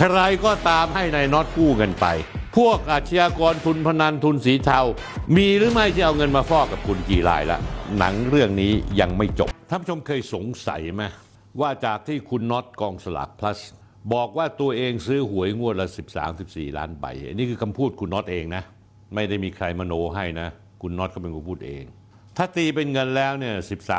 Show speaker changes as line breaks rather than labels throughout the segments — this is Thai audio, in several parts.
ใครก็ตามให้นายน็อตกู้เงินไป พวกอาชญากรทุนพนันทุนสีเทา มีหรือไม่ที่เอาเงินมาฟอกกับคุณกี่รายละหนังเรื่องนี้ยังไม่จบ ท่านผู้ชมเคยสงสัยไหมว่าจากที่คุณน็อตกองสลาก plus บอกว่าตัวเองซื้อหวยงวดละ 13-14 ล้านใบอันนี้คือคำพูดคุณน็อตเองนะ ไม่ได้มีใครมโนให้นะ คุณน็อตก็เป็นคนพูดเอง ถ้าตีเป็นเงินแล้วเนี่ย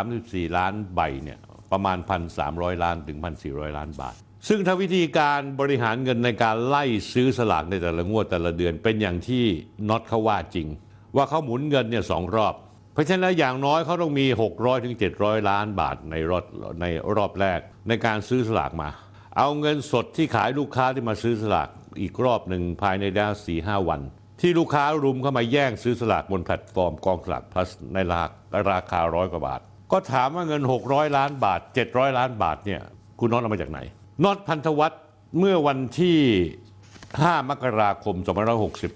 13-14 ล้านใบเนี่ยประมาณ 1,300 ล้านถึง 1,400 ล้านบาท ซึ่งถ้าวิธีการบริหารเงินในการไล่ซื้อสลากในแต่ละงวดแต่ละเดือน เป็นอย่างที่น็อตเขาว่าจริง ว่าเขาหมุนเงินเนี่ยสองรอบ เพราะฉะนั้นอย่างน้อยเขาต้องมี 600ถึง700 ล้านบาทในรอบในรอบแรกในการซื้อสลากมา เอาเงินสดที่ขายลูกค้าที่มาซื้อสลากอีกรอบหนึ่งภายในด้านสี่ห้าวัน ที่ลูกค้ารุมเข้ามาแย่งซื้อสลากบนแพลตฟอร์มกองสลาก plus ในราคาราคาร้อยกว่าบาท ก็ถามว่าเงิน 600 ล้านบาท 700 ล้านบาทเนี่ยคุณน็อตเอามาจากไหน น็อตพันธวัฒน์เมื่อวันที่ 5 มกราคม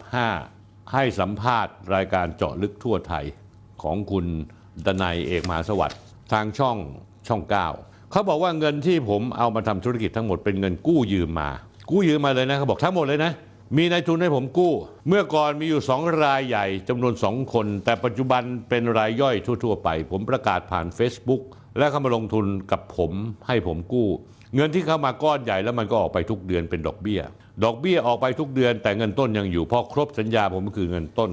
2565 ให้สัมภาษณ์รายการเจาะลึกทั่วไทยของคุณดนัยเอกมหาสวัสดิ์ทางช่องช่อง 9 เขาบอกว่าเงินที่ผมเอามาทำธุรกิจทั้งหมดเป็นเงินกู้ยืมมา กู้ยืมมาเลยนะเขาบอกทั้งหมดเลยนะ มีนายทุนให้ผมกู้ เมื่อก่อนมีอยู่สองรายใหญ่จำนวนสองคน แต่ปัจจุบันเป็นรายย่อยทั่ว ๆ ไป ผมประกาศผ่าน Facebook และเข้ามาลงทุนกับผมให้ผมกู้ เงินที่เข้ามาก้อนใหญ่แล้วมันก็ออกไปทุกเดือนเป็นดอกเบี้ย ดอกเบี้ยออกไปทุกเดือน แต่เงินต้นยังอยู่พอครบสัญญาผมก็คือเงินต้น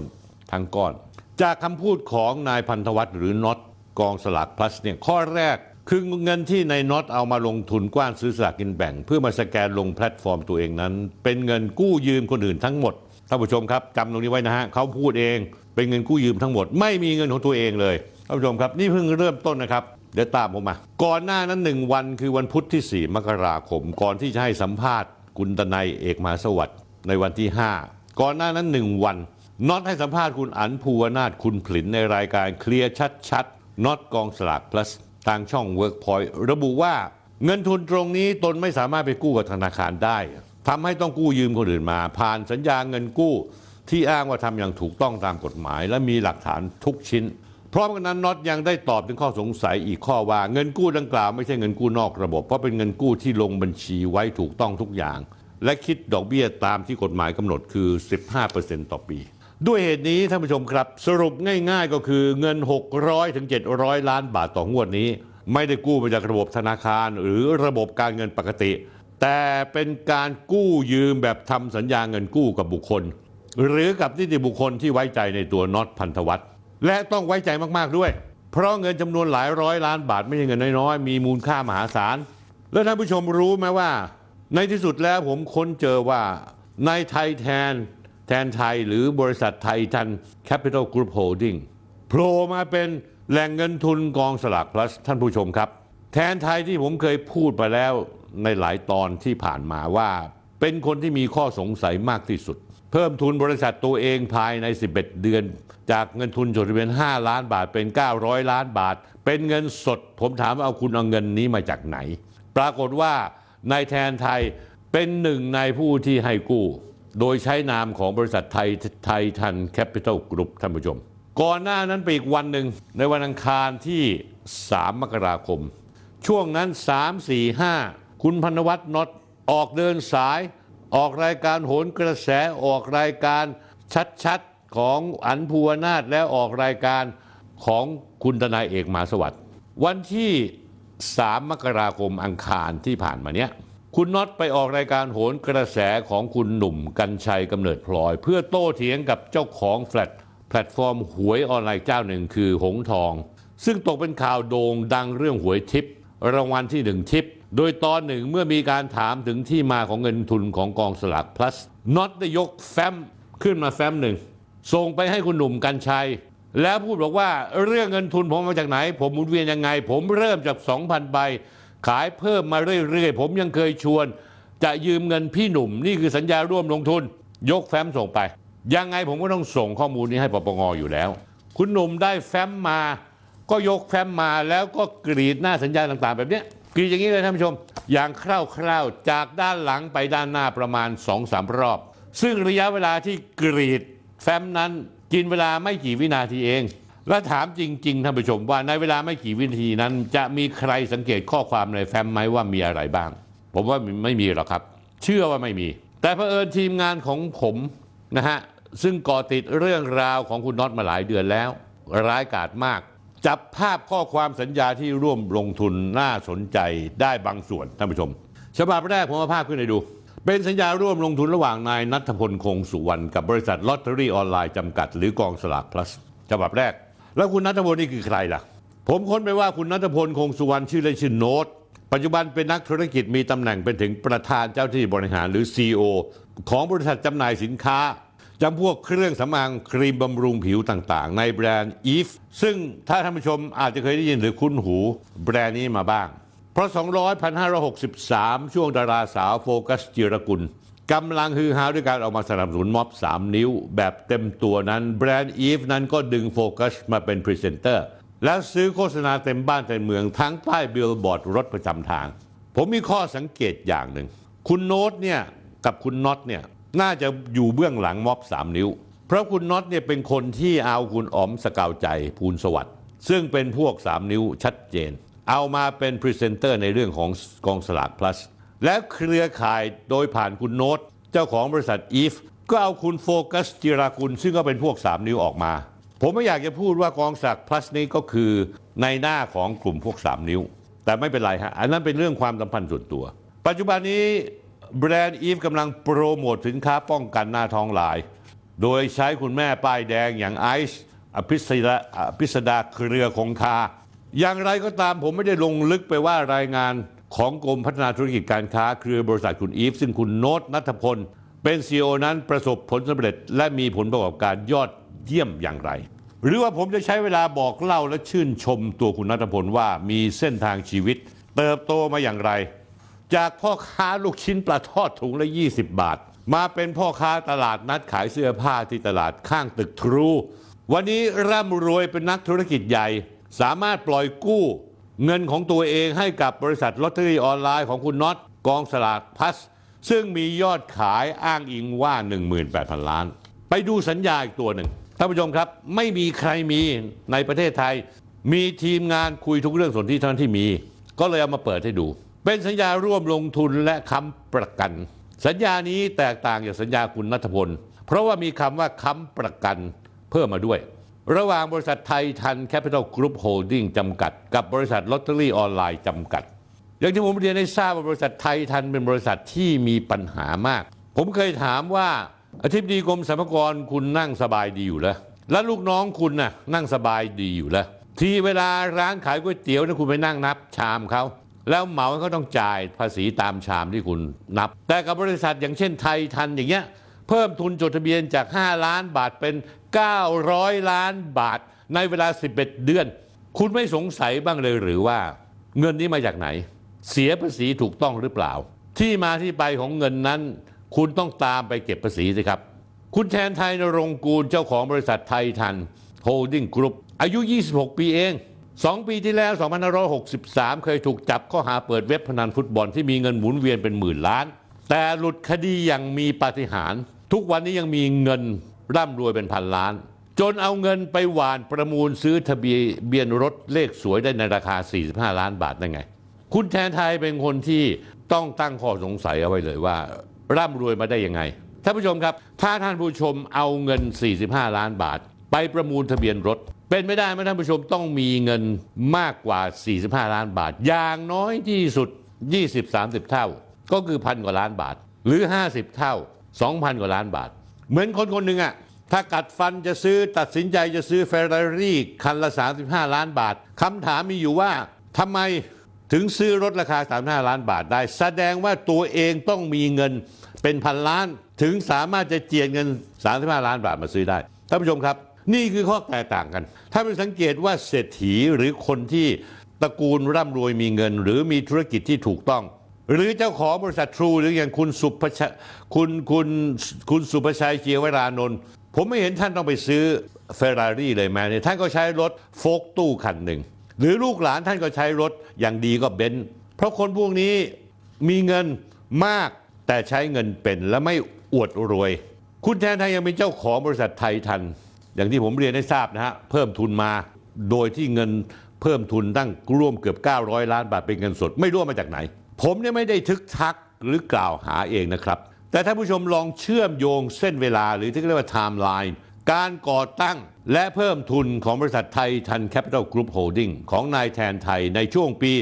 ทั้งก้อน จากคำพูดของนายพันธวัฒน์หรือน็อตกองสลาก plus เนี่ยข้อแรกคือเงินที่นายน็อตเอามาลงทุนกว้านซื้อสลากกินแบ่ง เพื่อมาสแกนลงแพลตฟอร์มตัวเองนั้น เป็นเงินกู้ยืมคนอื่นทั้งหมดท่านผู้ชมครับจำตรงนี้ไว้นะฮะเขาพูดเองเป็นเงินกู้ยืมทั้งหมด ไม่มีเงินของตัวเองเลยท่านผู้ชมครับ นี่เพิ่งเริ่มต้นนะครับ เดี๋ยวตามผมมา ก่อนหน้านั้นหนึ่งวันคือวันพุธที่ 4 มกราคม ก่อนที่จะให้สัมภาษณ์คุณตนัยเอกมาสวัสดิ์ในวันที่ 5 ก่อนหน้านั้นหนึ่งวันน็อตให้สัมภาษณ์คุณอันภูวนาถคุณผลินในรายการเคลียร์ชัดๆน็อตกองสลาก plus ทางช่อง Workpoint ระบุว่าเงินทุนตรงนี้ตนไม่สามารถไปกู้กับธนาคารได้ทำให้ต้องกู้ยืมคนอื่นมา ผ่านสัญญาเงินกู้ที่อ้างว่าทำอย่างถูกต้องตามกฎหมาย และมีหลักฐานทุกชิ้น พร้อมกันนั้นน็อตยังได้ตอบถึงข้อสงสัยอีกข้อว่าเงินกู้ดังกล่าวไม่ใช่เงินกู้นอกระบบ เพราะเป็นเงินกู้ที่ลงบัญชีไว้ถูกต้องทุกอย่าง และคิดดอกเบี้ยตามที่กฎหมายกำหนดคือ 15%ต่อปี ด้วยเหตุนี้ท่านผู้ชมครับ สรุปง่าย ๆ ก็คือเงิน 600ถึง700 ล้านบาทต่องวดนี้ ไม่ได้กู้มาจากระบบธนาคาร หรือระบบการเงินปกติ แต่เป็นการกู้ยืมแบบทำสัญญาเงินกู้กับบุคคล หรือกับนิติบุคคลที่ไว้ใจในตัวน็อตพันธวัฒน และต้องไว้ใจมากๆด้วย เพราะเงินจำนวนหลายร้อยล้านบาทไม่ใช่เงินน้อยๆ มีมูลค่ามหาศาล แล้วท่านผู้ชมรู้ไหมว่า ในที่สุดแล้วผมค้นเจอว่าในไทยแทน แทนไทยหรือบริษัทไททันแคปปิตอลกรุ๊ปโฮลดิ้งโผล่มาเป็นแหล่งเงินทุนกองสลาก plus ท่านผู้ชมครับ แทนไทยที่ผมเคยพูดไปแล้วในหลายตอนที่ผ่านมาว่า เป็นคนที่มีข้อสงสัยมากที่สุด เพิ่มทุนบริษัทตัวเองภายใน 11 เดือน จากเงินทุนจดทะเบียน 5 ล้านบาทเป็น 900 ล้านบาท เป็นเงินสด ผมถามว่าเอาคุณเอาเงินนี้มาจากไหน ปรากฏว่านายแทนไทยเป็นหนึ่งในผู้ที่ให้กู้ โดยใช้นามของบริษัทไทยไทยทันแคปิตอลกรุ๊ปท่านผู้ชม ก่อนหน้านั้นไปอีกวันหนึ่งในวันอังคารที่ 3 มกราคม ช่วงนั้น 3 4 5 คุณพันธ์ธวัชนอทออกเดินสาย ออกรายการโหนกระแสออกรายการชัด ของอั๋นภูวนาทและออกรายการของคุณทนายเอกหมาสวัสดิ์วันที่3มกราคมอังคารที่ผ่านมาเนี้ยคุณนอทไปออกรายการโหนกระแสของคุณหนุ่มกรรชัยกำเนิดพลอย เพื่อโต้เถียงกับเจ้าของแฟลตแพลตฟอร์มหวยออนไลน์เจ้าหนึ่งคือหงทอง ซึ่งตกเป็นข่าวโด่งดังเรื่องหวยทิพย์รางวัลที่หนึ่งทิพย์โดยตอนหนึ่งเมื่อมีการถามถึงที่มาของเงินทุนของกองสลาก plus นอทได้ยกแฟ้มขึ้นมาแฟ้มหนึ่ง ส่งไปให้คุณหนุ่มกรรชัย แล้วพูดบอกว่าเรื่องเงินทุนผมมาจากไหน ผมหมุนเวียนยังไง ผมเริ่มจาก 2,000 ใบ ขายเพิ่มมาเรื่อยๆ ผมยังเคยชวน จะยืมเงินพี่หนุ่ม นี่คือสัญญาร่วมลงทุน ยกแฟ้มส่งไป ยังไงผมก็ต้องส่งข้อมูลนี้ให้ปปงอยู่แล้ว คุณหนุ่มได้แฟ้มมา ก็ยกแฟ้มมาแล้วก็กรีดหน้าสัญญาต่างๆ แบบนี้กรีดอย่างนี้เลยท่านผู้ชม อย่างคร่าวๆจากด้านหลังไปด้านหน้าประมาณ 2-3 รอบ ซึ่งระยะเวลาที่กรีด แฟ้มนั้นกินเวลาไม่กี่วินาทีเอง และถามจริง ๆท่านผู้ชมว่าในเวลาไม่กี่วินาทีนั้น จะมีใครสังเกตข้อความในแฟ้มไหมว่ามีอะไรบ้าง ผมว่าไม่มีหรอกครับ เชื่อว่าไม่มี แต่เผอิญทีมงานของผมนะฮะซึ่งก่อติดเรื่องราวของคุณน็อตมาหลายเดือนแล้ว ร้ายกาจมาก จับภาพข้อความสัญญาที่ร่วมลงทุนน่าสนใจได้บางส่วนท่านผู้ชมฉบับแรกผมเอาภาพขึ้นให้ดู เป็นสัญญาร่วมลงทุนระหว่างนายนัทพลคงสุวรรณกับบริษัทลอตเตอรี่ออนไลน์จำกัด หรือกองสลากพลัสฉบับแรก แล้วคุณนัทพลนี่คือใครล่ะ ผมค้นไปว่าคุณนัทพลคงสุวรรณชื่อเล่นชื่อโน้ตปัจจุบันเป็นนักธุรกิจมีตำแหน่งเป็นถึงประธานเจ้าที่บริหารหรือ CEO ของบริษัทจำหน่ายสินค้าจำพวกเครื่องสำอางครีมบำรุงผิวต่างๆ ในแบรนด์ Eve ซึ่งถ้าท่านผู้ชมอาจจะเคยได้ยินหรือคุ้นหูแบรนด์นี้มาบ้าง ราะ 200 1,563 ช่วงดาราสาวโฟกัสจีระกุลกำลังฮือฮาด้วยการออกมาสนับสนุนม็อบ 3 นิ้ว แบบเต็มตัวนั้นแบรนด์ Eve นั้นก็ดึงโฟกัสมาเป็นพรีเซนเตอร์ แล้วซื้อโฆษณาเต็มบ้านเต็มเมืองทั้งป้ายบิลบอร์ดรถประจำทาง ผมมีข้อสังเกตอย่างหนึ่ง คุณโน้ตเนี่ยกับคุณนอทเนี่ยน่าจะอยู่เบื้องหลังม็อบ 3 นิ้ว เพราะคุณนอทเนี่ยเป็นคนที่เอาคุณอ๋อมสกาวใจพูลสวัสดิ์ซึ่งเป็นพวก 3 นิ้วชัดเจน เอามาเป็นพรีเซนเตอร์ในเรื่องของกองสลาก plus และเครือข่ายโดยผ่านคุณโน้ต เจ้าของบริษัทอีฟก็เอาคุณโฟกัสจีระกุลซึ่งก็เป็นพวก 3 นิ้วออกมา ผมไม่อยากจะพูดว่ากองสลาก plus นี้ก็คือในหน้าของกลุ่มพวก 3 นิ้ว แต่ไม่เป็นไรฮะ อันนั้นเป็นเรื่องความสัมพันธ์ส่วนตัว ปัจจุบันนี้แบรนด์อีฟกำลังโปรโมทสินค้าป้องกันหน้าท้องลาย โดยใช้คุณแม่ป้ายแดงอย่างไอซ์อภิสดาอภิสดาเครือคงคา อย่างไรก็ตามผมไม่ได้ลงลึกไปว่ารายงานของกรมพัฒนาธุรกิจการค้าเครือบริษัทคุณอีฟ ซึ่งคุณโนตนัทพล เป็นซีอนั้นประสบผลสำเร็จ และมีผลประกอบการยอดเยี่ยมอย่างไร หรือว่าผมจะใช้เวลาบอกเล่าและชื่นชมตัวคุณนัทพลว่ามีเส้นทางชีวิต เติบโตมาอย่างไร จากพ่อค้าลูกชิ้นปลาทอดถุงละ 20 บาท มาเป็นพ่อค้าตลาดนัดขายเสื้อผ้าที่ตลาดข้างตึกทรู วันนี้ร่ำรวยเป็นนักธุรกิจใหญ่ สามารถปล่อยกู้เงินของตัวเองให้กับบริษัทลอตเตอรี่ออนไลน์ของคุณน็อตกองสลากพัสซึ่งมียอดขายอ้างอิงว่า 18,000 ล้าน ไปดูสัญญาอีกตัวหนึ่งท่านผู้ชมครับ ไม่มีใครมีในประเทศไทย มีทีมงานคุยทุกเรื่องส่วนที่เท่านั้นที่มี ก็เลยเอามาเปิดให้ดู เป็นสัญญาร่วมลงทุนและค้ำประกัน สัญญานี้แตกต่างจากสัญญาคุณนัทพล เพราะว่ามีคำว่าค้ำประกันเพิ่มมาด้วย ระหว่างบริษัทไททันแคปปิตอลกรุ๊ปโฮลดิ้งจำกัด กับบริษัทลอตเตอรี่ออนไลน์จำกัด อย่างที่ผมเรียนให้ทราบว่าบริษัทไททันเป็นบริษัทที่มีปัญหามาก ผมเคยถามว่าอธิบดีกรมสรรพากรคุณนั่งสบายดีอยู่แล้ว แล้วลูกน้องคุณน่ะนั่งสบายดีอยู่แล้ว ทีเวลาร้านขายก๋วยเตี๋ยวนี่ยคุณไปนั่งนับชามเขาแล้วเหมาเขาต้องจ่ายภาษีตามชามที่คุณนับ แต่กับบริษัทอย่างเช่นไทยทันอย่างเงี้ยเพิ่มทุนจดทะเบียนจาก 5 ล้านบาทเป็น 900 ล้านบาทในเวลา 11 เดือน คุณไม่สงสัยบ้างเลยหรือว่า เงินนี้มาจากไหน เสียภาษีถูกต้องหรือเปล่า ที่มาที่ไปของเงินนั้น คุณต้องตามไปเก็บภาษีสิครับ คุณแทนไทยนรงค์กูลเจ้าของบริษัทไทยทันโฮลดิ้งกรุ๊ปอายุ 26 ปีเอง 2 ปีที่แล้ว 2563 เคยถูกจับข้อหาเปิดเว็บพนันฟุตบอลที่มีเงินหมุนเวียนเป็นหมื่นล้าน แต่หลุดคดีอย่างมีปาฏิหาริย์ทุกวันนี้ยังมีเงิน ร่ำรวยเป็นพันล้าน จนเอาเงินไปหว่านประมูลซื้อทะเบียนรถเลขสวยได้ในราคา 45 ล้านบาทได้ไง คุณแทนไทยเป็นคนที่ต้องตั้งข้อสงสัยเอาไว้เลยว่า ร่ำรวยมาได้ยังไงท่านผู้ชมครับ ถ้าท่านผู้ชมเอาเงิน 45 ล้านบาท ไปประมูลทะเบียนรถ เป็นไม่ได้ไหมท่านผู้ชมต้องมีเงินมากกว่า 45 ล้านบาท อย่างน้อยที่สุด 20-30 เท่า ก็คือพันกว่าล้านบาท หรือ 50 เท่า 2,000 กว่าล้านบาท เหมือนคนคนหนึ่งอะถ้ากัดฟันจะซื้อตัดสินใจจะซื้อเฟอร์รารี่คันละ 35 ล้านบาทคำถามมีอยู่ว่าทำไมถึงซื้อรถราคา 35 ล้านบาทได้ แสดงว่าตัวเองต้องมีเงินเป็นพันล้าน ถึงสามารถจะเจียดเงิน 35 ล้านบาทมาซื้อได้ท่านผู้ชมครับ นี่คือข้อแตกต่างกัน ถ้าไปสังเกตว่าเศรษฐีหรือคนที่ตระกูลร่ำรวยมีเงิน หรือมีธุรกิจที่ถูกต้อง หรือเจ้าของบริษัททรูหรืออย่างคุณสุภชัยคุณคุณคุณสุภชัยเจียวรานนท์ผมไม่เห็นท่านต้องไปซื้อเฟอร์รารี่เลยแม้เนี่ยท่านก็ใช้รถโฟกตู้คันหนึ่ง หรือลูกหลานท่านก็ใช้รถอย่างดีก็เบนซ์เพราะคนพวกนี้มีเงินมากแต่ใช้เงินเป็นและไม่อวดรวย คุณแทนไทยยังเป็นเจ้าของบริษัทไทยทัน อย่างที่ผมเรียนให้ทราบนะฮะเพิ่มทุนมาโดยที่เงินเพิ่มทุนตั้งร่วมเกือบ 900 ล้านบาทเป็นเงินสด ไม่รู้ว่ามาจากไหน ผมเนี่ยไม่ได้ทึกทักหรือกล่าวหาเองนะครับ แต่ท่านผู้ชมลองเชื่อมโยงเส้นเวลาหรือที่เรียกว่าไทม์ไลน์การก่อตั้งและเพิ่มทุนของบริษัทไททันแคปปิตอลกรุ๊ปโฮลดิ้งของนายแทนไทยในช่วงปี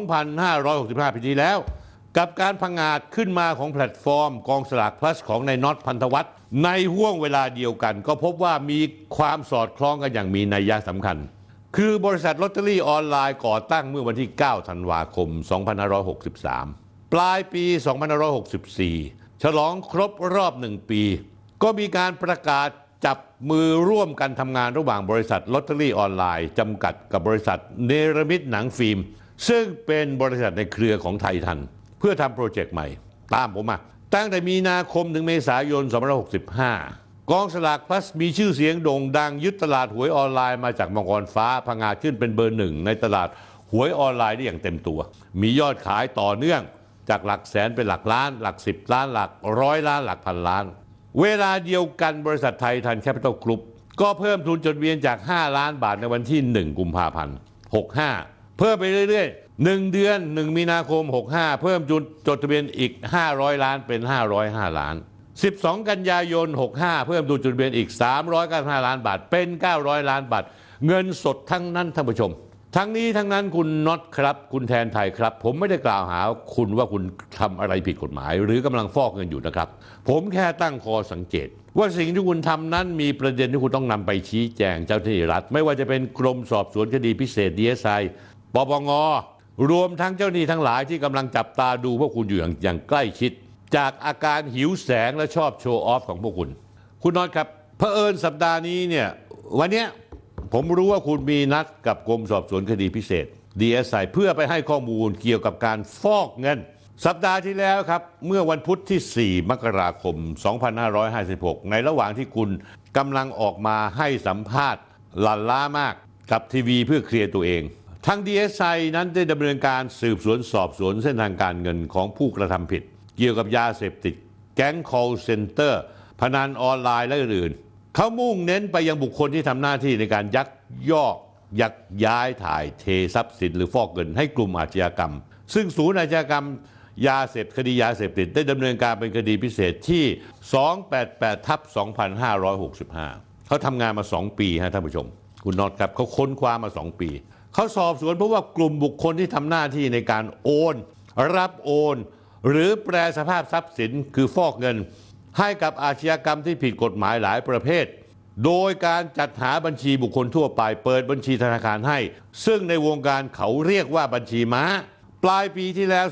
2565 ปีที่แล้ว กับการพังงาดขึ้นมาของแพลตฟอร์มกองสลากพลัสของนายนอทพันธ์ธวัชในห้วงเวลาเดียวกัน ก็พบว่ามีความสอดคล้องกันอย่างมีนัยยะสำคัญ คือบริษัทลอตเตอรี่ออนไลน์ก่อตั้งเมื่อวันที่ 9 ธันวาคม 2563 ปลายปี 2564 ฉลองครบรอบหนึ่งปี ก็มีการประกาศจับมือร่วมกันทำงานระหว่างบริษัทลอตเตอรี่ออนไลน์จำกัดกับบริษัทเนรมิตหนังฟิล์ม ซึ่งเป็นบริษัทในเครือของไททัน เพื่อทำโปรเจกต์ใหม่ ตามผมมา ตั้งแต่มีนาคมถึงเมษายน 2565 กองสลากพลัสมีชื่อเสียงโด่งดังยึดตลาดหวยออนไลน์มาจากมังกรฟ้าผงาดขึ้นเป็นเบอร์หนึ่งในตลาดหวยออนไลน์ได้อย่างเต็มตัว มียอดขายต่อเนื่องจากหลักแสนเป็นหลักล้าน หลักสิบล้านหลักร้อยล้านหลักพันล้าน เวลาเดียวกันบริษัทไทยทันแคปิตอลกรุ๊ปก็เพิ่มทุนจดทะเบียนจาก 5 ล้านบาทในวันที่ 1 กุมภาพันธ์ 65 เพิ่มไปเรื่อยๆ 1 เดือน 1 มีนาคม 65 เพิ่มทุนจดทะเบียนอีก 500 ล้านเป็น 505 ล้าน 12 กันยายน 65 เพิ่มทุนจดทะเบียนอีก 395 ล้านบาท เป็น 900 ล้านบาท เงินสดทั้งนั้นท่านผู้ชม ทั้งนี้ทั้งนั้นคุณน็อตครับ คุณแทนไทยครับ ผมไม่ได้กล่าวหาคุณว่าคุณทำอะไรผิดกฎหมาย หรือกำลังฟอกเงินอยู่นะครับ ผมแค่ตั้งข้อสังเกต ว่าสิ่งที่คุณทำนั้นมีประเด็นที่คุณต้องนำไปชี้แจงเจ้าหน้าที่รัฐ ไม่ว่าจะเป็นกรมสอบสวนคดีพิเศษดีเอสไอปปงรวมทั้งเจ้าหน้าที่ทั้งหลายที่กำลังจับตาดูพวกคุณอยู่อย่างอย่างใกล้ชิด จากอาการหิวแสงและชอบ show off ของพวกคุณ คุณน็อตครับเผอิญสัปดาห์นี้เนี่ยวันนี้ผมรู้ว่าคุณมีนัดกับกรมสอบสวนคดีพิเศษ DSI เพื่อไปให้ข้อมูลเกี่ยวกับการฟอกเงิน สัปดาห์ที่แล้วครับ เมื่อวันพุธที่ 4 มกราคม 2556 ในระหว่างที่คุณกำลังออกมาให้สัมภาษณ์หลั่นล้ามากกับทีวีเพื่อเคลียร์ตัวเองทาง DSI นั้นได้ดำเนินการสืบสวนสอบสวนเส้นทางการเงินของผู้กระทำผิด เกี่ยวกับยาเสพติด แก๊ง call center พนันออนไลน์และอื่นๆเขามุ่งเน้นไปยังบุคคลที่ทำหน้าที่ในการยักยอกยักย้ายถ่ายเททรัพย์สินหรือฟอกเงินให้กลุ่มอาชญากรรม ซึ่งศูนย์อาชญากรรมยาเสพคดียาเสพติดได้ดำเนินการเป็นคดีพิเศษที่ 288ทับ2565 เขาทำงานมา 2 ปีฮะท่านผู้ชม คุณน็อตครับเขาค้นคว้ามา 2 ปี เขาสอบสวนเพราะว่ากลุ่มบุคคลที่ทำหน้าที่ในการโอน รับโอน หรือแปลสภาพทรัพย์สินคือฟอกเงิน ให้กับอาชญากรรมที่ผิดกฎหมายหลายประเภท โดยการจัดหาบัญชีบุคคลทั่วไปเปิดบัญชีธนาคารให้ ซึ่งในวงการเขาเรียกว่าบัญชีม้า ปลายปีที่แล้ว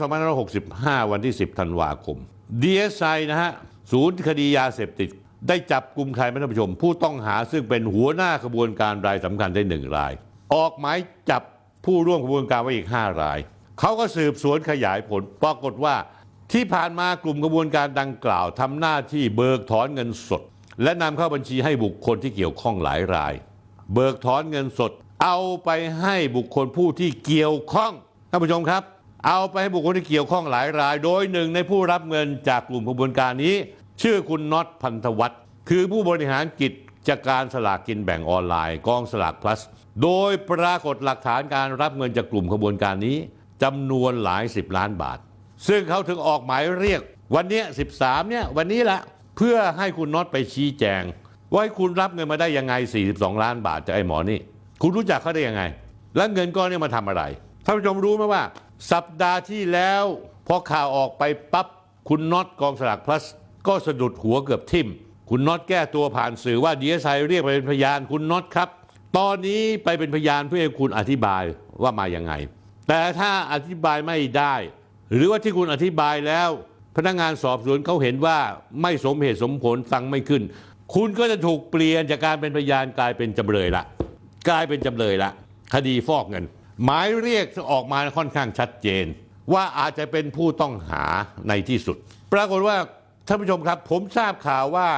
2565 วันที่ 10 ธันวาคม DSI นะฮะศูนย์คดียาเสพติดได้จับกลุ่มใครไหมท่านผู้ชม ผู้ต้องหาซึ่งเป็นหัวหน้าขบวนการรายสำคัญได้หนึ่งราย ออกหมายจับผู้ร่วมขบวนการไว้อีก 5 ราย เขาก็สืบสวนขยายผลปรากฏว่า ที่ผ่านมากลุ่มกระบวนการดังกล่าวทำหน้าที่เบิกถอนเงินสด และนำเข้าบัญชีให้บุคคลที่เกี่ยวข้องหลายราย เบิกถอนเงินสด เอาไปให้บุคคลผู้ที่เกี่ยวข้องท่านผู้ชมครับ เอาไปให้บุคคลที่เกี่ยวข้องหลายราย โดยหนึ่งในผู้รับเงินจากกลุ่มกระบวนการนี้ ชื่อคุณน็อตพันธวัฒน์คือผู้บริหารกิจการสลากกินแบ่งออนไลน์กองสลากพลัส โดยปรากฏหลักฐานการรับเงินจากกลุ่มขบวนการนี้จำนวนหลายสิบล้านบาท ซึ่งเขาถึงออกหมายเรียก วันนี้ 13 เนี่ย วันนี้ละเพื่อให้คุณน็อตไปชี้แจง ว่าให้คุณรับเงินมาได้ยังไง 42 ล้านบาทจากไอ้หมอนี่ คุณรู้จักเขาได้ยังไง แล้วเงินก้อนนี้มาทำอะไรท่านผู้ชมรู้ไหมว่า สัปดาห์ที่แล้วพอข่าวออกไปปั๊บคุณน็อตกองสลากพลัส ก็สะดุดหัวเกือบทิ่ม คุณน็อตแก้ตัวผ่านสื่อว่าดีเอสไอเรียกไปเป็นพยานคุณน็อตครับ ตอนนี้ไปเป็นพยานเพื่อให้คุณอธิบายว่ามาอย่างไง แต่ถ้าอธิบายไม่ได้ หรือว่าที่คุณอธิบายแล้ว พนักงานสอบสวนเขาเห็นว่าไม่สมเหตุสมผลฟังไม่ขึ้น คุณก็จะถูกเปลี่ยนจากการเป็นพยานกลายเป็นจำเลยละกลายเป็นจำเลยละ คดีฟอกเงิน หมายเรียกออกมาค่อนข้างชัดเจน ว่าอาจจะเป็นผู้ต้องหาในที่สุด ปรากฏว่าท่านผู้ชมครับ ผมทราบข่าวว่า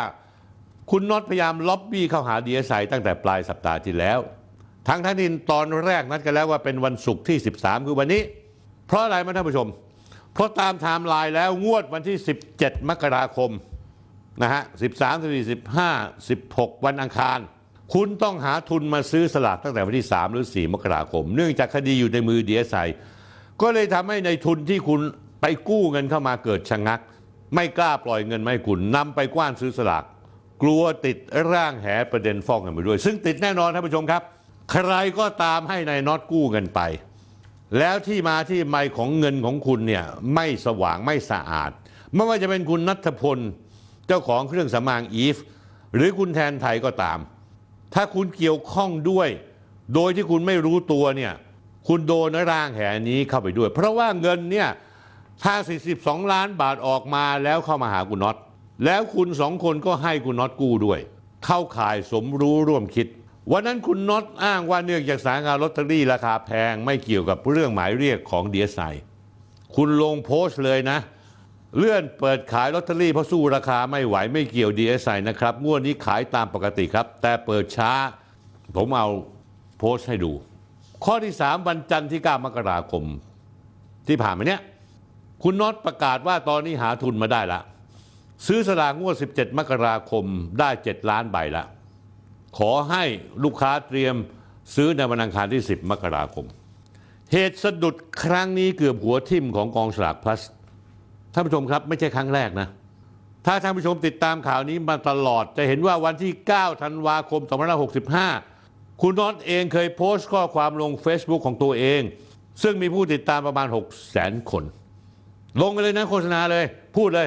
คุณน็อตพยายามล็อบบี้เข้าหาดีเอสไอตั้งแต่ปลายสัปดาห์ที่แล้ว ทั้งท่านินตอนแรกนัดกันแล้วว่าเป็นวันศุกร์ที่ 13 คือวันนี้ เพราะอะไรฮะท่านผู้ชม เพราะตามไทม์ไลน์แล้วงวดวันที่ 17 มกราคมนะฮะ13 14 15 16 วันอังคาร คุณต้องหาทุนมาซื้อสลากตั้งแต่วันที่ 3 หรือ 4 มกราคม เนื่องจากคดีอยู่ในมือดีเอสไอก็เลยทำให้ในทุนที่คุณไปกู้เงินเข้ามาเกิดชะงัก ไม่กล้าปล่อยเงินไมาให้คุณนำไปกว้านซื้อสลากกลัวติดร่างแหประเด็นฟ้องกเงินไปด้วย ซึ่งติดแน่นอนท่านผู้ชมครับ ใครก็ตามให้นายน็อตกู้เงินไป แล้วที่มาที่ไปของเงินของคุณเนี่ยไม่สว่างไม่สะอาด ไม่ว่าจะเป็นคุณนัทพล เจ้าของเครื่องสำอางอีฟ หรือคุณแทนไทยก็ตาม ถ้าคุณเกี่ยวข้องด้วย โดยที่คุณไม่รู้ตัวเนี่ยคุณโดนร่างแหนี้เข้าไปด้วย เพราะว่าเงินเนี่ยถ้า 42 ล้านบาทออกมาแล้วเข้ามาหาคุณน็อตแล้วคุณสองคนก็ให้คุณน็อตกู้ด้วย เข้าข่ายสมรู้ร่วมคิด วันนั้นคุณน็อตอ้างว่าเนื่องจากสายงานลอตเตอรี่ราคาแพงไม่เกี่ยวกับเรื่องหมายเรียกของเดียไซคุณลงโพสต์เลยนะ เลื่อนเปิดขายลอตเตอรี่เพราะสู้ราคาไม่ไหวไม่เกี่ยว DSI นะครับงวดนี้ขายตามปกติครับ แต่เปิดช้า ผมเอาโพสต์ให้ดู ข้อที่ 3 วันจันทร์ที่ 9 มกราคม ที่ผ่านมาเนี้ยคุณน็อตประกาศว่าตอนนี้หาทุนมาได้ละ ซื้อสลากงวด 17 มกราคมได้ 7 ล้านใบละ ขอให้ลูกค้าเตรียมซื้อในวันอังคารที่ 10 มกราคม เหตุสะดุดครั้งนี้เกือบหัวทิ่มของกองสลากพลัสท่านผู้ชมครับไม่ใช่ครั้งแรกนะ ถ้าท่านผู้ชมติดตามข่าวนี้มาตลอดจะเห็นว่าวันที่ 9 ธันวาคม 2565 คุณน็อตเองเคยโพสต์ข้อความลง Facebook ของตัวเอง ซึ่งมีผู้ติดตามประมาณ 6 0 0 0 0 0 คน ลงไปเลยนะโฆษณาเลย พูดเลย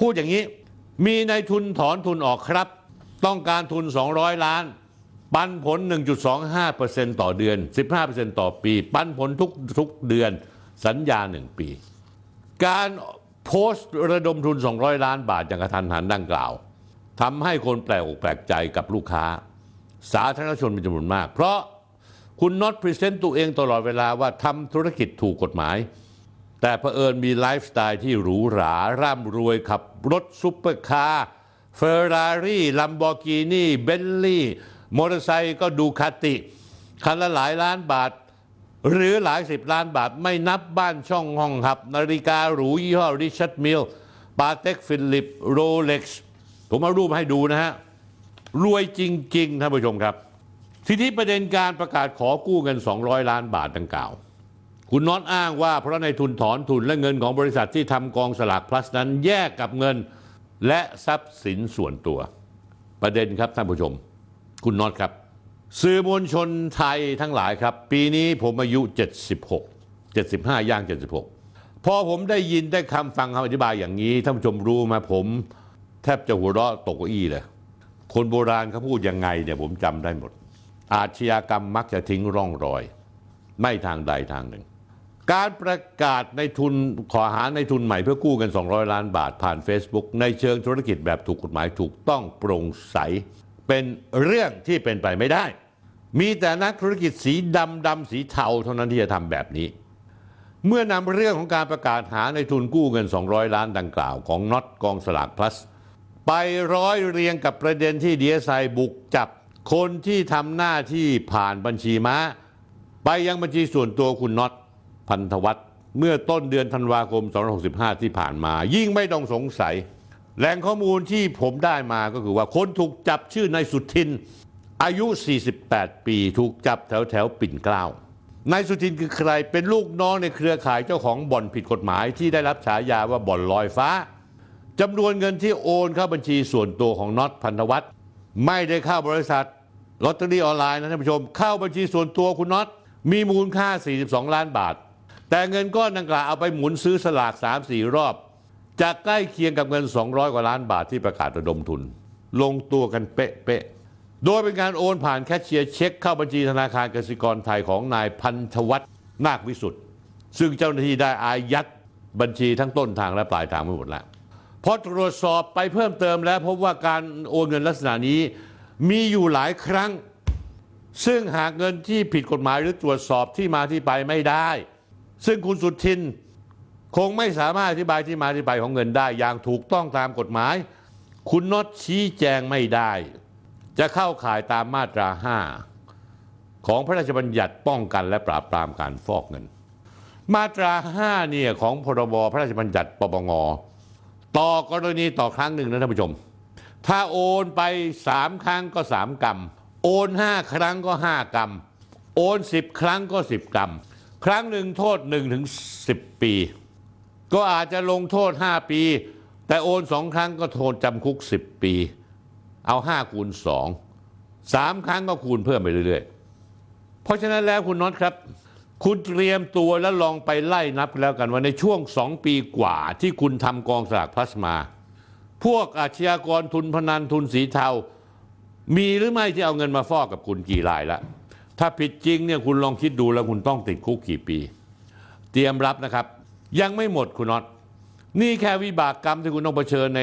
พูดอย่างนี้ มีนายทุนถอนทุนออกครับ ต้องการทุน 200 ล้าน ปันผล 1.25%ต่อเดือน 15%ต่อปี ปันผลทุกทุกเดือนสัญญา 1 ปี การโพสต์ระดมทุน 200 ล้านบาทอย่างกระทันหันดังกล่าวทำให้คนแปลกอกแปลกใจกับลูกค้า สาธารณชนเป็นจำนวนมาก เพราะคุณน็อต present ตัวเองตลอดเวลาว่าทำธุรกิจถูกกฎหมาย แต่เผอิญมีไลฟ์สไตล์ที่หรูหรา ร่ำรวยขับรถซุปเปอร์คาร์ เฟอร์รารี่ลัมโบกินีเบนลี่มอเตอร์ไซค์ก็ดูคาติ คันละหลายล้านบาท หรือหลายสิบล้านบาทไม่นับบ้านช่องห้องหับ นาฬิกาหรูยี่ห้อริชาร์ดมิลปาเต็กฟิลิปโรเล็กซ์ผมเอารูปให้ดูนะฮะ รวยจริง ๆ ท่านผู้ชมครับ ทีนี้ประเด็นการประกาศขอกู้เงิน 200 ล้านบาทดังกล่าว คุณน็อตอ้างว่าเพราะในทุนถอนทุนและเงินของบริษัทที่ทำกองสลากพลัสนั้นแยกกับเงิน และทรัพย์สินส่วนตัว ประเด็นครับท่านผู้ชม คุณน็อตครับ สื่อมวลชนไทยทั้งหลายครับ ปีนี้ผมอายุ 76 75 ย่าง 76 พอผมได้ยินได้คำฟังคำอธิบายอย่างนี้ท่านผู้ชมรู้ไหมาผม แทบจะหัวเราะตกเก้าอี้เลยคนโบราณเขาพูดยังไงเนี่ยผมจำได้หมด อาชญากรรมมักจะทิ้งร่องรอย ไม่ทางใดทางหนึ่ง การประกาศในทุนขอหาในทุนใหม่เพื่อกู้เงิน 200 ล้านบาทผ่าน Facebook ในเชิงธุรกิจแบบถูกกฎหมายถูกต้องโปร่งใส เป็นเรื่องที่เป็นไปไม่ได้ มีแต่นักธุรกิจสีดำดำสีเทาเท่านั้นที่จะทำแบบนี้ เมื่อนำเรื่องของการประกาศหาในทุนกู้เงิน 200 ล้านดังกล่าวของน็อตกองสลากพลัสไปร้อยเรียงกับประเด็นที่ดีเอสไอบุกจับคนที่ทำหน้าที่ผ่านบัญชีม้า ไปยังบัญชีส่วนตัวคุณน็อต พันธวัฒน์เมื่อต้นเดือนธันวาคม 2565 ที่ผ่านมา ยิ่งไม่ต้องสงสัย แหล่งข้อมูลที่ผมได้มาก็คือว่าคนถูกจับชื่อนายสุทิน อายุ 48 ปีถูกจับแถวแถวปิ่นเกล้านายสุทินคือใครเป็นลูกน้องในเครือข่ายเจ้าของบ่อนผิดกฎหมายที่ได้รับฉายาว่าบ่อนลอยฟ้าจำนวนเงินที่โอนเข้าบัญชีส่วนตัวของน็อตพันธวัฒน์ไม่ได้เข้าบริษัทลอตเตอรี่ออนไลน์นะท่านผู้ชม เข้าบัญชีส่วนตัวคุณน็อตมีมูลค่า 42 ล้านบาท แต่เงินก้อนดังกล่าวเอาไปหมุนซื้อสลาก 3-4 รอบ จะใกล้เคียงกับเงิน 200 กว่าล้านบาทที่ประกาศระดมทุน ลงตัวกันเป๊ะๆ โดยเป็นการโอนผ่านแคชเชียร์เช็คเข้าบัญชีธนาคารกสิกรไทยของนายพันธวัฒน์นาควิสุทธ์ซึ่งเจ้าหน้าที่ได้อายัดบัญชีทั้งต้นทางและปลายทางไปหมดแล้วพอตรวจสอบไปเพิ่มเติมแล้วพบว่าการโอนเงินลักษณะนี้มีอยู่หลายครั้ง ซึ่งหากเงินที่ผิดกฎหมายหรือตรวจสอบที่มาที่ไปไม่ได้ ซึ่งคุณสุทินคงไม่สามารถอธิบายที่มาที่ไปของเงินได้ อย่างถูกต้องตามกฎหมาย คุณน็อตชี้แจงไม่ได้ จะเข้าข่ายตามมาตรา 5 ของพระราชบัญญัติป้องกันและปราบปรามการฟอกเงิน มาตรา 5 เนี่ยของพรบพระราชบัญญัติปปงต่อกรณีต่อครั้งหนึ่งนะท่านผู้ชม ถ้าโอนไป 3 ครั้งก็ 3 กรัมโอน 5 ครั้งก็ 5 กรัมโอน 10 ครั้งก็ 10 กรัม ครั้งหนึ่งโทษ1ถึง10 ปี ก็อาจจะลงโทษ 5 ปี แต่โอนสองครั้งก็โทษจำคุก 10 ปี เอา 5 คูณ 2 3 ครั้งก็คูณเพิ่มไปเรื่อยๆ เพราะฉะนั้นแล้วคุณน็อตครับ คุณเตรียมตัวแล้วลองไปไล่นับแล้วกันว่าในช่วง 2 ปีกว่าที่คุณทำกองสลากพลัสมา พวกอาชญากรทุนพนันทุนสีเทา มีหรือไม่ที่เอาเงินมาฟอกกับคุณกี่รายละ ถ้าผิดจริงเนี่ยคุณลองคิดดูแล้วคุณต้องติดคุกกี่ปี เตรียมรับนะครับ ยังไม่หมดคุณน็อตนี่แค่วิบากกรรมที่คุณต้องเผชิญใน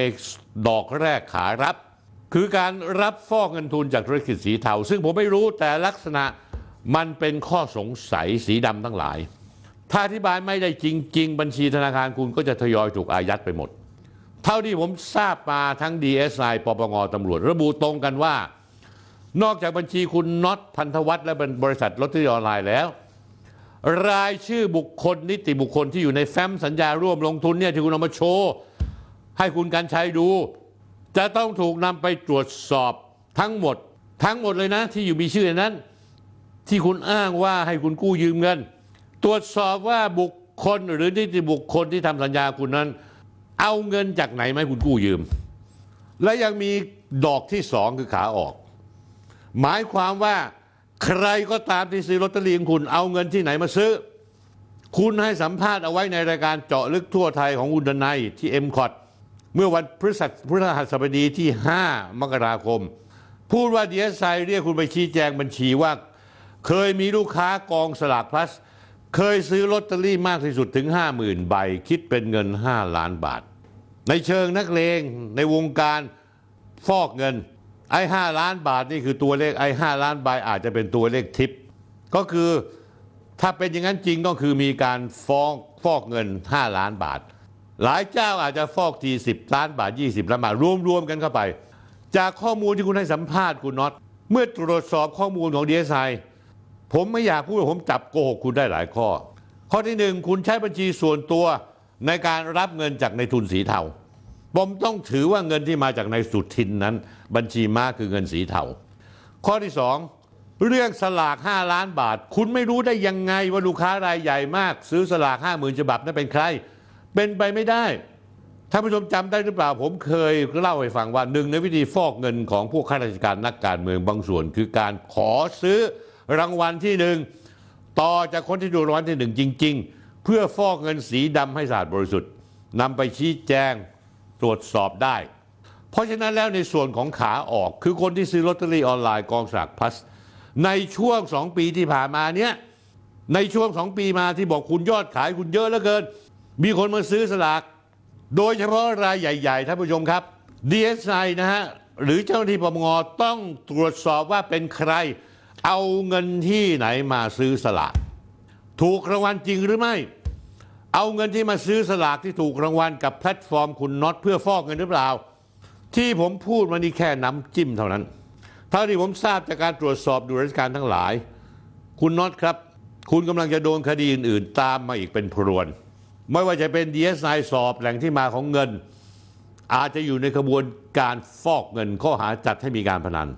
ดอกแรกขารับ คือการรับฟอกเงินทุนจากธุรกิจสีเทา ซึ่งผมไม่รู้แต่ลักษณะมันเป็นข้อสงสัยสีดำทั้งหลาย ถ้าอธิบายไม่ได้จริง ๆ บัญชีธนาคารคุณก็จะทยอยถูกอายัดไปหมด เท่าที่ผมทราบมาทั้ง DSI ปปงตำรวจระบุตรงกันว่า นอกจากบัญชีคุณน็อตพันธวัฒน์และบริษัทลอตเตอรี่ออนไลน์แล้ว รายชื่อบุคคลนิติบุคคลที่อยู่ในแฟ้มสัญญาร่วมลงทุนเนี่ยที่คุณเอามาโชว์ ให้คุณการใช้ดู จะต้องถูกนำไปตรวจสอบทั้งหมด ทั้งหมดเลยนะ ที่อยู่มีชื่อในนั้น ที่คุณอ้างว่าให้คุณกู้ยืมเงิน ตรวจสอบว่าบุคคลหรือนิติบุคคลที่ทำสัญญาคุณนั้น เอาเงินจากไหนมาให้คุณกู้ยืม และยังมีดอกที่สองคือขาออก หมายความว่าใครก็ตามที่ซื้อลอตเตอรี่ของคุณเอาเงินที่ไหนมาซื้อ คุณให้สัมภาษณ์เอาไว้ในรายการเจาะลึกทั่วไทยของคุณดนัยที่ MCOT เมื่อวันพฤหัสพฤหัสบดีที่ 5 มกราคม พูดว่าดีเอสไอเรียกคุณไปชี้แจงบัญชีว่า เคยมีลูกค้ากองสลากพลัส เคยซื้อลอตเตอรี่มากที่สุดถึง 50,000 ใบ คิดเป็นเงิน 5 ล้านบาท ในเชิงนักเลงในวงการฟอกเงิน ไอ้ห้าล้านบาทนี่คือตัวเลขไอ้ห้าล้านใบอาจจะเป็นตัวเลขทิป ก็คือถ้าเป็นอย่างนั้นจริงก็คือมีการฟ้องฟอกเงิน 5 ล้านบาท หลายเจ้าอาจจะฟอกที10 ล้านบาท 20ล้านบาทรวมๆกันเข้าไป จากข้อมูลที่คุณให้สัมภาษณ์คุณน็อตเมื่อตรวจสอบข้อมูลของดีเอสไอผมไม่อยากพูดว่าผมจับโกหกคุณได้หลายข้อ ข้อที่หนึ่งคุณใช้บัญชีส่วนตัวในการรับเงินจากในทุนสีเทา ผมต้องถือว่าเงินที่มาจากในสุทินนั้น บัญชีม้าคือเงินสีเทาข้อที่สองเรื่องสลาก 5 ล้านบาท คุณไม่รู้ได้ยังไงว่าลูกค้ารายใหญ่มาก ซื้อสลาก 5 0,000ฉบับนั้นเป็นใคร เป็นไปไม่ได้ท่านผู้ชมจำได้หรือเปล่า ผมเคยเล่าให้ฟังว่าหนึ่งในวิธีฟอกเงินของพวกข้าราชการนักการเมืองบางส่วน คือการขอซื้อรางวัลที่หนึ่งต่อจากคนที่ดูรางวัลที่หนึ่งจริง ๆ เพื่อฟอกเงินสีดำให้สะอาดบริสุทธิ์นำไปชี้แจง ตรวจสอบได้ เพราะฉะนั้นแล้วในส่วนของขาออกคือคนที่ซื้อลอตเตอรี่ออนไลน์กองสลากพลัสในช่วงสองปีที่ผ่านมาเนี้ยในช่วงสองปีมาที่บอกคุณยอดขายคุณเยอะเหลือเกิน มีคนมาซื้อสลาก โดยเฉพาะรายใหญ่ๆท่านผู้ชมครับ DSI นะฮะหรือเจ้าหน้าที่ปปงต้องตรวจสอบว่าเป็นใคร เอาเงินที่ไหนมาซื้อสลาก ถูกรางวัลจริงหรือไม่ เอาเงินที่มาซื้อสลากที่ถูกรางวัลกับแพลตฟอร์มคุณน็อตเพื่อฟอกเงินหรือเปล่า ที่ผมพูดมานี่แค่น้ำจิ้มเท่านั้นเท่าที่ผมทราบจากการตรวจสอบดูราชการทั้งหลาย คุณน็อตครับ คุณกำลังจะโดนคดีอื่น ๆ ตามมาอีกเป็นพรวน ไม่ว่าจะเป็น DSI สอบแหล่งที่มาของเงิน อาจจะอยู่ในกระบวนการฟอกเงินข้อหาจัดให้มีการพนัน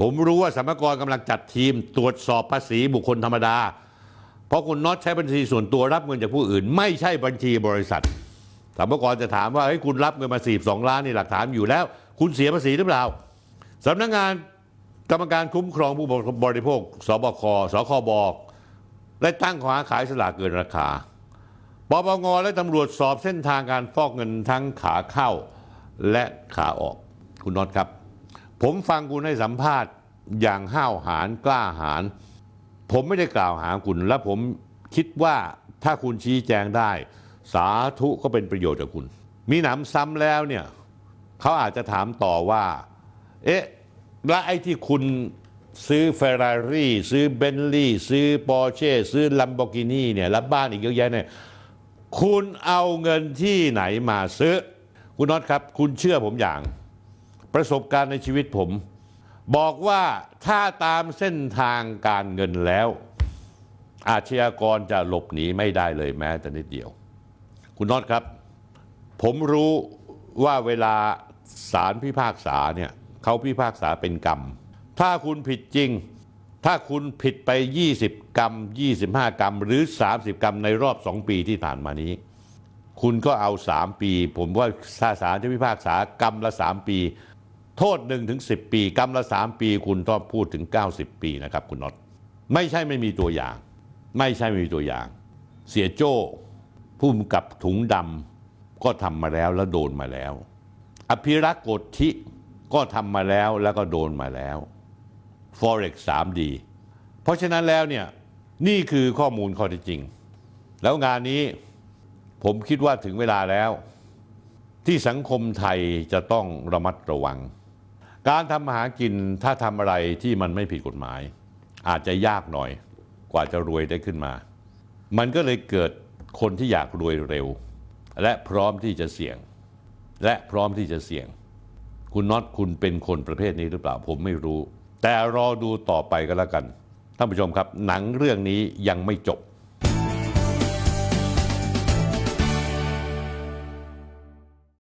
ผมรู้ว่าสมรกรกำลังจัดทีมตรวจสอบภาษีบุคคลธรรมดา เพราะคุณน็อตใช้บัญชีส่วนตัวรับเงินจากผู้อื่น ไม่ใช่บัญชีบริษัทสมรกรจะถามว่าเฮ้ยคุณรับเงินมา42ล้านนี่หลักฐานอยู่แล้ว คุณเสียภาษีหรือเปล่าสำนักงานกรรมการคุ้มครองผู้บริโภคสบคสคบได้ตั้งข้อหาขายสลากเกินราคาปปงและตำรวจสอบเส้นทางการฟอกเงินทั้งขาเข้าและขาออกคุณน็อตครับ ผมฟังคุณให้สัมภาษณ์อย่างห้าวหาญกล้าหาญ ผมไม่ได้กล่าวหาคุณ และผมคิดว่าถ้าคุณชี้แจงได้ สาธุก็เป็นประโยชน์กับคุณ มีหนำซ้ำแล้วเนี่ยเขาอาจจะถามต่อว่า เอ๊ะและไอ้ที่คุณซื้อเฟอร์รารี่ซื้อเบนลี่ ซื้อปอร์เช่ซื้อลัมโบกินีเนี่ยแล้วบ้านอีกเยอะแยะเนี่ยคุณเอาเงินที่ไหนมาซื้อ คุณน็อตครับ คุณเชื่อผมอย่าง ประสบการณ์ในชีวิตผม บอกว่าถ้าตามเส้นทางการเงินแล้ว อาชญากรจะหลบหนีไม่ได้เลยแม้แต่นิดเดียว คุณน็อตครับ ผมรู้ว่าเวลาศาลพิพากษาเนี่ยเขาพิพากษาเป็นกรรม ถ้าคุณผิดจริง ถ้าคุณผิดไป 20 กรรม 25 กรรม หรือ 30 กรรมในรอบ 2 ปีที่ผ่านมานี้ คุณก็เอา 3 ปี ผมว่าถ้าศาลจะพิพากษากรรมละ 3 ปี โทษ1ถึง10 ปี กรรมละ 3 ปีคุณต้องพูดถึง 90 ปีนะครับคุณน็อตไม่ใช่ไม่มีตัวอย่าง ไม่ใช่ไม่มีตัวอย่าง เสียโจ้ผู้กำกับถุงดำก็ทำมาแล้วแล้วโดนมาแล้ว อภิรักษ์โกธิก็ทำมาแล้วแล้วก็โดนมาแล้ว Forex 3D เพราะฉะนั้นแล้วเนี่ยนี่คือข้อมูลข้อเท็จจริง แล้วงานนี้ผมคิดว่าถึงเวลาแล้ว ที่สังคมไทยจะต้องระมัดระวัง การทำมาหากินถ้าทำอะไรที่มันไม่ผิดกฎหมาย อาจจะยากหน่อยกว่าจะรวยได้ขึ้นมา มันก็เลยเกิดคนที่อยากรวยเร็ว และพร้อมที่จะเสี่ยง และพร้อมที่จะเสี่ยง คุณน็อตคุณเป็นคนประเภทนี้หรือเปล่าผมไม่รู้ แต่รอดูต่อไปก็แล้วกันท่านผู้ชมครับ หนังเรื่องนี้ยังไม่จบ